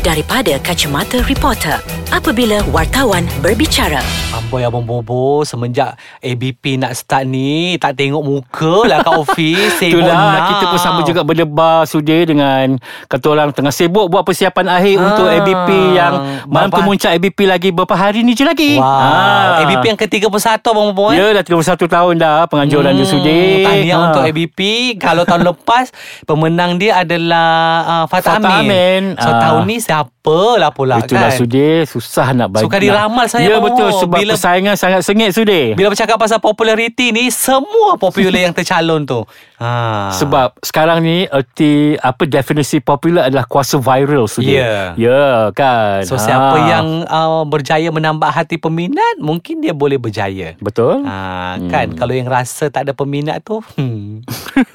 daripada kacamata reporter apabila wartawan berbicara. Amboi Abang Bobo Semenjak ABP nak start ni Tak tengok muka lah kat office Sibuk Itulah now. kita pun sama juga berdebar sudi dengan kata orang tengah sibuk buat persiapan akhir Ah, untuk ABP yang malam bapak- kemuncak ABP lagi beberapa hari ni je lagi. Wow Ah. ABP yang ke-31 Abang Bobo eh? Ya dah 31 tahun dah penganjuran dia sudi. Tahniah Ah. untuk ABP Kalau tahun lepas Pemenang dia adalah uh, Fatah, Fatah Amin. Amin. So Ah. tahun ni siapa lah pula Itulah kan sudi susah nak bagi. Suka nak- diramal saya, Ya betul Bobo. sebab Bila- persaingan sangat sengit sudi. Bila bercakap pasal populariti ni Semua popular yang tercalon tu ha. Sebab sekarang ni erti apa definisi popular adalah kuasa viral sudi. Ya. Ya kan. So Ah. siapa yang uh, berjaya menambah hati peminat Mungkin dia boleh berjaya betul? Ha, kan kalau yang rasa tak ada peminat tu hmm,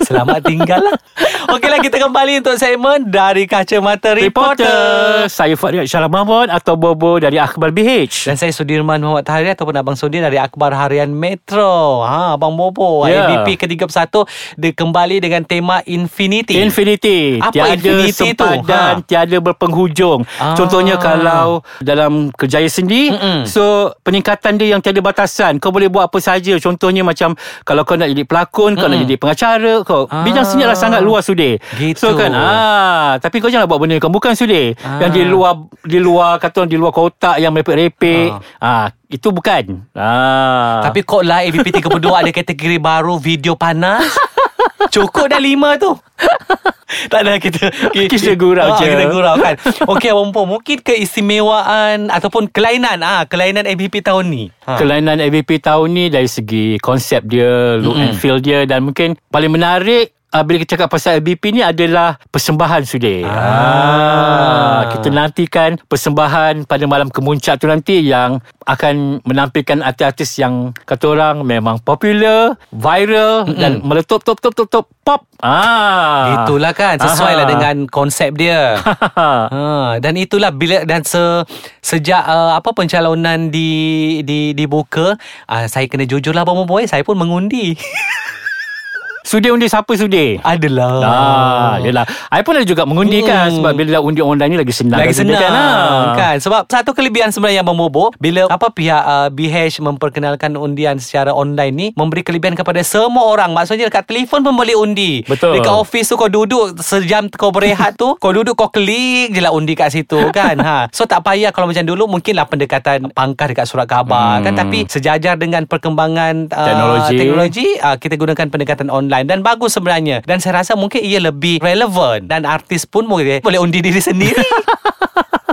selamat tinggal lah. Okeylah kita kembali untuk segmen dari kacamata reporter. Reporter Saya Farid Syarah Mahmud Atau Bobo dari Akhbar BH Dan saya Sudirman Muhammad Tahir ataupun Abang Sudir dari Akhbar Harian Metro. Ha Abang Bobo, Ya. ABP ke-31 dia kembali dengan tema Infinity. Infinity Apa Tiada infinity tu? sempadan Ha. Tiada berpenghujung Ah. Contohnya kalau Dalam kerjaya sendi Mm-mm. So peningkatan dia yang tiada batasan Kau boleh buat apa saja Contohnya macam Kalau kau nak jadi pelakon Kau nak Mm-mm. jadi pengacara kau Ah. Bidang seni adalah sangat luas sudir Gitu. So kan ah, Tapi kau jangan buat benda kau bukan sudir Ah. Yang di luar Di luar Kata di luar kotak Yang merepek-repek ah. Itu bukan ah. Tapi kok lah ABP 32 ada kategori baru video panas. Cukup dah lima tu. tak ada kita Kita gurau Ah, je. Kita gurau kan. Okey Abang Po, mungkin keistimewaan ataupun kelainan ah kelainan ABP tahun ni. Ha. Kelainan ABP tahun ni dari segi konsep dia, look Mm-mm. and feel dia dan mungkin paling menarik uh, bila kita cakap pasal ABP ni adalah persembahan sudah. Ah. Ah. Kita nantikan persembahan pada malam kemuncak tu nanti yang akan menampilkan artis-artis yang kata orang memang popular, viral Mm-mm. dan meletup top top top top pop. Ah. Itulah kan sesuai lah Aha. dengan konsep dia. ha, dan itulah bila dan se, sejak uh, apa pencalonan di di dibuka, uh, saya kena jujur lah Abang Boy, saya pun mengundi. Sudi undi siapa sudi? Adalah. Ah, yelah. I pun ada juga mengundi kan Mm. sebab bila dah undi online ni lagi senang. Lagi Dah senang kan, ah. kan Sebab satu kelebihan sebenarnya Abang Bobo Bila apa pihak uh, BH memperkenalkan undian secara online ni Memberi kelebihan kepada semua orang Maksudnya dekat telefon pun boleh undi Betul. Dekat office tu kau duduk Sejam kau berehat tu Kau duduk kau klik je lah undi kat situ kan ha. So tak payah kalau macam dulu Mungkinlah pendekatan pangkah dekat surat khabar Hmm. kan Tapi sejajar dengan perkembangan uh, Teknologi. teknologi uh, Kita gunakan pendekatan online Dan bagus sebenarnya. Dan saya rasa mungkin ia lebih relevan Dan artis pun boleh, boleh undi diri sendiri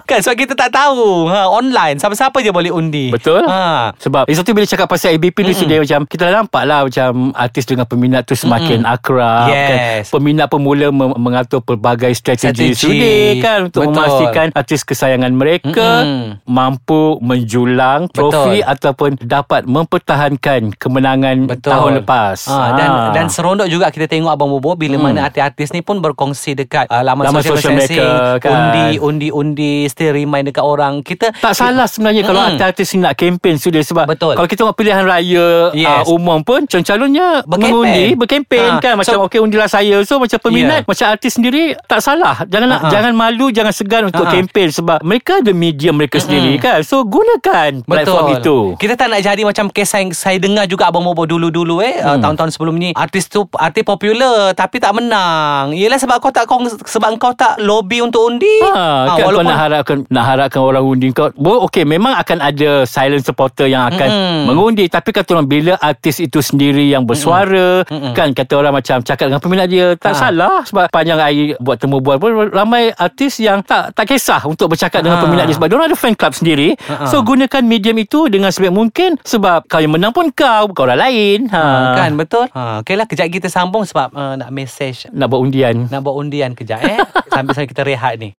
Kan sebab kita tak tahu ha, Online Siapa-siapa je boleh undi Betul ha. Sebab eh, satu bila cakap pasal ABP ni sudah macam Kita dah nampak lah Macam artis dengan peminat tu semakin akrab Yes. kan? Peminat pun mula mem- mengatur pelbagai strategi, Strategi. sudah kan Untuk Betul. memastikan artis kesayangan mereka Mm-mm. Mampu menjulang trofi Betul. Ataupun dapat mempertahankan kemenangan Betul. tahun lepas ha, Dan Ah. dan seronok juga kita tengok Abang Bobo Bila Hmm. mana artis-artis ni pun berkongsi dekat uh, Laman, Laman sosial sosial distancing, mereka, kan. Undi, undi, undi Still remind dekat orang Kita Tak salah sebenarnya Kalau Mm-mm. artis ni nak kempen sudah Sebab Betul. Kalau kita tengok pilihan raya Yes. uh, Umum pun Calon-calonnya. Mengundi Berkempen Ah, kan Macam so- okey undilah saya So macam peminat Yeah. Macam artis sendiri Tak salah Jangan nak Ah, ah. jangan malu Jangan segan untuk Ah, ah. kempen Sebab mereka ada medium mereka sendiri kan So gunakan Platform itu Kita tak nak jadi macam kes saya, saya dengar juga Abang Bobo dulu-dulu eh hmm. uh, tahun-tahun sebelum ni artis tu artis popular tapi tak menang. Ialah sebab kau tak kau sebab kau tak lobby untuk undi. Ha, Ah, kan kau nak harapkan nak harapkan orang undi kau. Bo, okey memang akan ada silent supporter yang akan Mm-mm. mengundi tapi kata orang bila artis itu sendiri yang bersuara Mm-mm. kan kata orang macam cakap dengan peminat dia tak Ha. salah sebab panjang hari buat temu bual pun ramai artis yang tak tak kisah untuk bercakap dengan Ha. peminat dia sebab dia ada fan club sendiri. Ha-ha. So gunakan medium itu dengan sebaik mungkin sebab kau yang menang pun kau bukan orang lain. Ha. ha, kan betul. Ha okeylah kejap kita sambung sebab uh, nak message nak buat undian. nak buat undian kejap eh sambil-sambil kita rehat ni.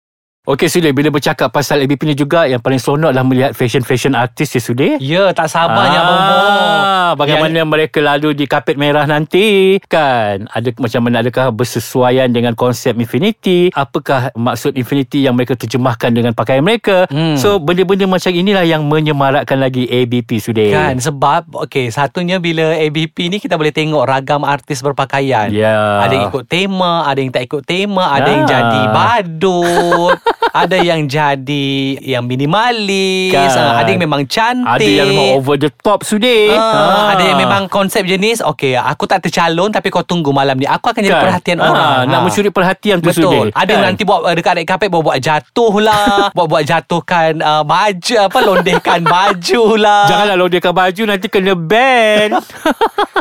Okey sudah bila bercakap pasal ABP ni juga yang paling seronok lah melihat fashion-fashion artis ya sudah. Ya tak sabarnya Abang Bobo. Ah, bagaimana mereka lalu di kapet merah nanti kan ada macam mana adakah bersesuaian dengan konsep Infinity apakah maksud Infinity yang mereka terjemahkan dengan pakaian mereka Hmm. so benda-benda macam inilah yang menyemarakkan lagi ABP sudah Kan sebab okay, Satunya bila ABP ni Kita boleh tengok Ragam artis berpakaian Ya. Ada yang ikut tema Ada yang tak ikut tema Ada Ah. yang jadi badut Ada yang jadi Yang minimalis Kan. ah, Ada yang memang cantik Ada yang memang over the top sudah. Ah, Ada yang memang konsep jenis Okay aku tak tercalon Tapi kau tunggu malam ni Aku akan jadi Kan? perhatian Ah, orang Nak Ah. mencuri perhatian tu Betul sudah. Ada yang nanti buat uh, Dekat red carpet Buat-buat jatuh lah Buat-buat jatuhkan uh, Baju Apa Londehkan baju lah Janganlah lodehkan baju nanti kena ban.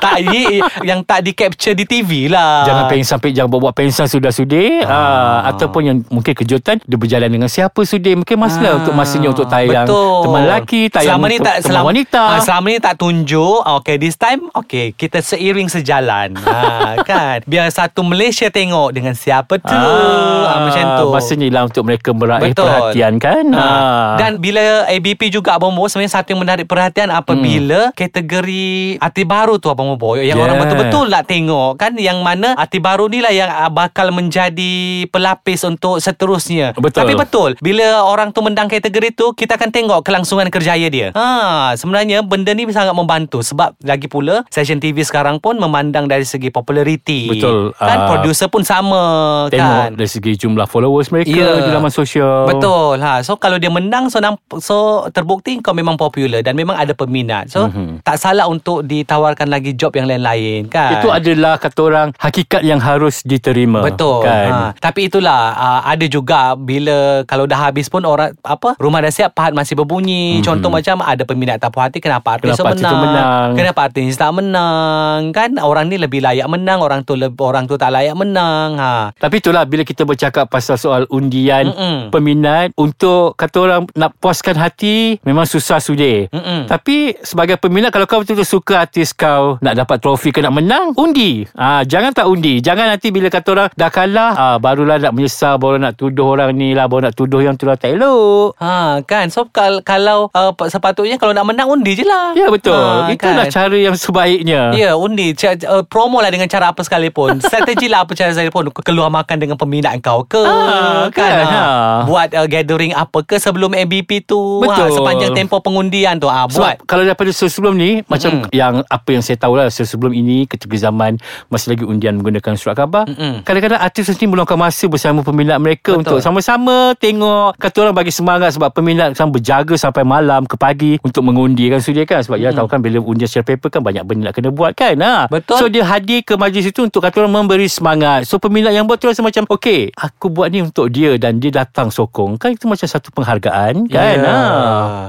Tak ye, Yang tak di capture di TV lah Jangan pengen sampai jangan buat-buat pensan sudah-sudah ah. ataupun yang mungkin kejutan dia berjalan dengan siapa sudah mungkin masalah Ah, untuk masanya untuk tayang betul. teman lelaki tayang selama ni tak teman selama, wanita Ah, selama ni tak tunjuk Okay this time Okay kita seiring sejalan ha, Kan Biar satu Malaysia tengok Dengan siapa tu ah, Macam tu Maksudnya lah untuk mereka meraih Betul. perhatian kan Ha. ah. Dan bila ABP juga Abang Bo Sebenarnya satu yang menarik perhatian Apabila kategori Arti baru tu Abang Bo Yang Yeah. orang betul-betul nak tengok Kan yang mana Arti baru ni lah Yang ah, bakal menjadi Pelapis untuk seterusnya Betul. Tapi betul Bila orang tu mendang kategori tu Kita akan tengok Kelangsungan kerjaya dia ha, Sebenarnya benda ni sangat membantu Sebab lagi pula Session TV sekarang pun Memandang dari segi populariti Betul. Kan Ah. producer pun sama tengok kan dari segi jumlah followers mereka Ya. di laman sosial Betul ha. So kalau dia menang So, namp- so terbukti kau memang popular Dan memang ada peminat So Mhm. tak salah untuk ditawarkan lagi job yang lain-lain kan itu adalah kata orang hakikat yang harus diterima Betul kan ha. Tapi itulah uh, Ada juga Bila Kalau dah habis pun Orang apa Rumah dah siap Pahat masih berbunyi mm-hmm. Contoh macam Ada peminat tak puas hati Kenapa artis Kenapa menang? menang? Kenapa artis tak menang Kan orang ni lebih layak menang Orang tu le- orang tu tak layak menang ha. Tapi itulah bila kita bercakap pasal soal undian Mm-mm. peminat untuk kata orang nak puaskan hati memang susah. Mm-mm. Tapi sebagai peminat kalau kau betul-betul suka artis kau nak dapat trofi ke nak menang undi. Ah jangan tak undi. Jangan nanti bila kata orang dah kalah ah barulah nak menyesal baru nak tuduh orang ni lah baru nak tuduh yang tu lah tak elok. Ha kan so kal- kalau uh, sepatutnya kalau nak menang undi je lah. Ya betul. Ha, Itulah kan? cara yang sebaiknya. Ya undi Ca- uh, Promo lah dengan cara apa sekalipun Strategi lah apa cara sekalipun Keluar makan dengan peminat kau ke Ah, kan, ha. ha. Buat uh, gathering apa ke Sebelum ABP tu Betul. ha, Sepanjang tempoh pengundian tu ha, Buat Sebab kalau daripada sebelum ni Macam yang Apa yang saya tahu lah Sebelum ini Ketika zaman Masih lagi undian Menggunakan surat khabar Mm-mm. Kadang-kadang artis mesti meluangkan masa Bersama peminat mereka Betul. Untuk sama-sama Tengok Kata orang bagi semangat Sebab peminat sama berjaga Sampai malam ke pagi Untuk mengundi kan Sudia kan Sebab ya tahu kan Bila undian secara paper kan Banyak benda nak kena buat kan ha? Betul. So dia hadir ke majlis itu Untuk kata orang memberi semangat So peminat yang buat tu rasa macam Okay Aku buat ni untuk dia Dan dia datang sokong Kan itu macam satu penghargaan Kan Ya, ha?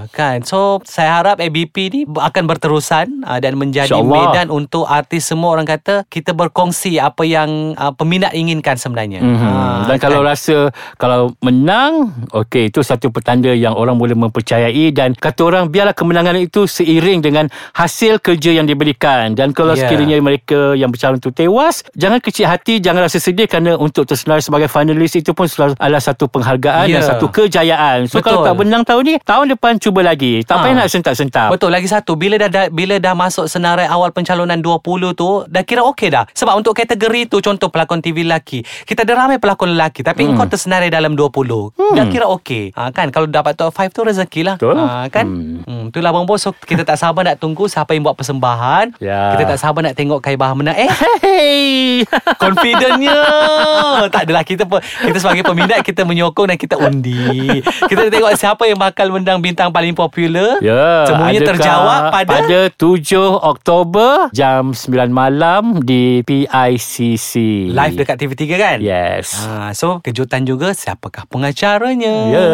kan So saya harap ABP ni Akan berterusan uh, Dan menjadi medan Untuk artis semua orang kata Kita berkongsi Apa yang uh, Peminat inginkan sebenarnya Mm-hmm. Ha, Dan kalau kan? rasa kalau menang, okey itu satu petanda yang orang boleh mempercayai dan kata orang biarlah kemenangan itu seiring dengan hasil kerja yang diberikan. Dan kalau Ya. yeah. sekiranya mereka yang bercalon itu tewas, jangan kecil hati, jangan rasa sedih kerana untuk tersenarai sebagai finalis itu pun selalu adalah satu penghargaan Ya. dan satu kejayaan. So Betul. kalau tak menang tahun ni, tahun depan cuba lagi. Tak Ha. payah nak sentak-sentak. Betul lagi satu bila dah, dah bila dah masuk senarai awal pencalonan 20 tu dah kira okey dah. Sebab untuk kategori tu contoh pelakon TV lelaki, kita ada ramai pelakon lelaki tapi hmm. kau tersenarai dalam 20. Hmm. Dah kira okey. Ha, kan kalau dapat top 5 tu rezeki lah. Betul. Ha, kan? Hmm. hmm itulah Bang Bos. So kita tak sabar nak tunggu siapa yang buat persembahan. Ya. Kita tak sabar nak tengok Kaibah menang. Eh Hey. Confidentnya Tak adalah kita pun Kita sebagai peminat Kita menyokong dan kita undi Kita tengok siapa yang bakal menang Bintang paling popular Ya, Semuanya adakah terjawab pada, pada 7 Oktober jam 9 malam di PICC. Live dekat TV3 kan Yes. ha, So kejutan juga Siapakah pengacaranya Ya,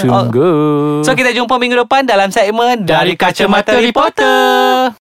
tunggu. Oh. So kita jumpa minggu depan Dalam segmen dari kacamata reporter.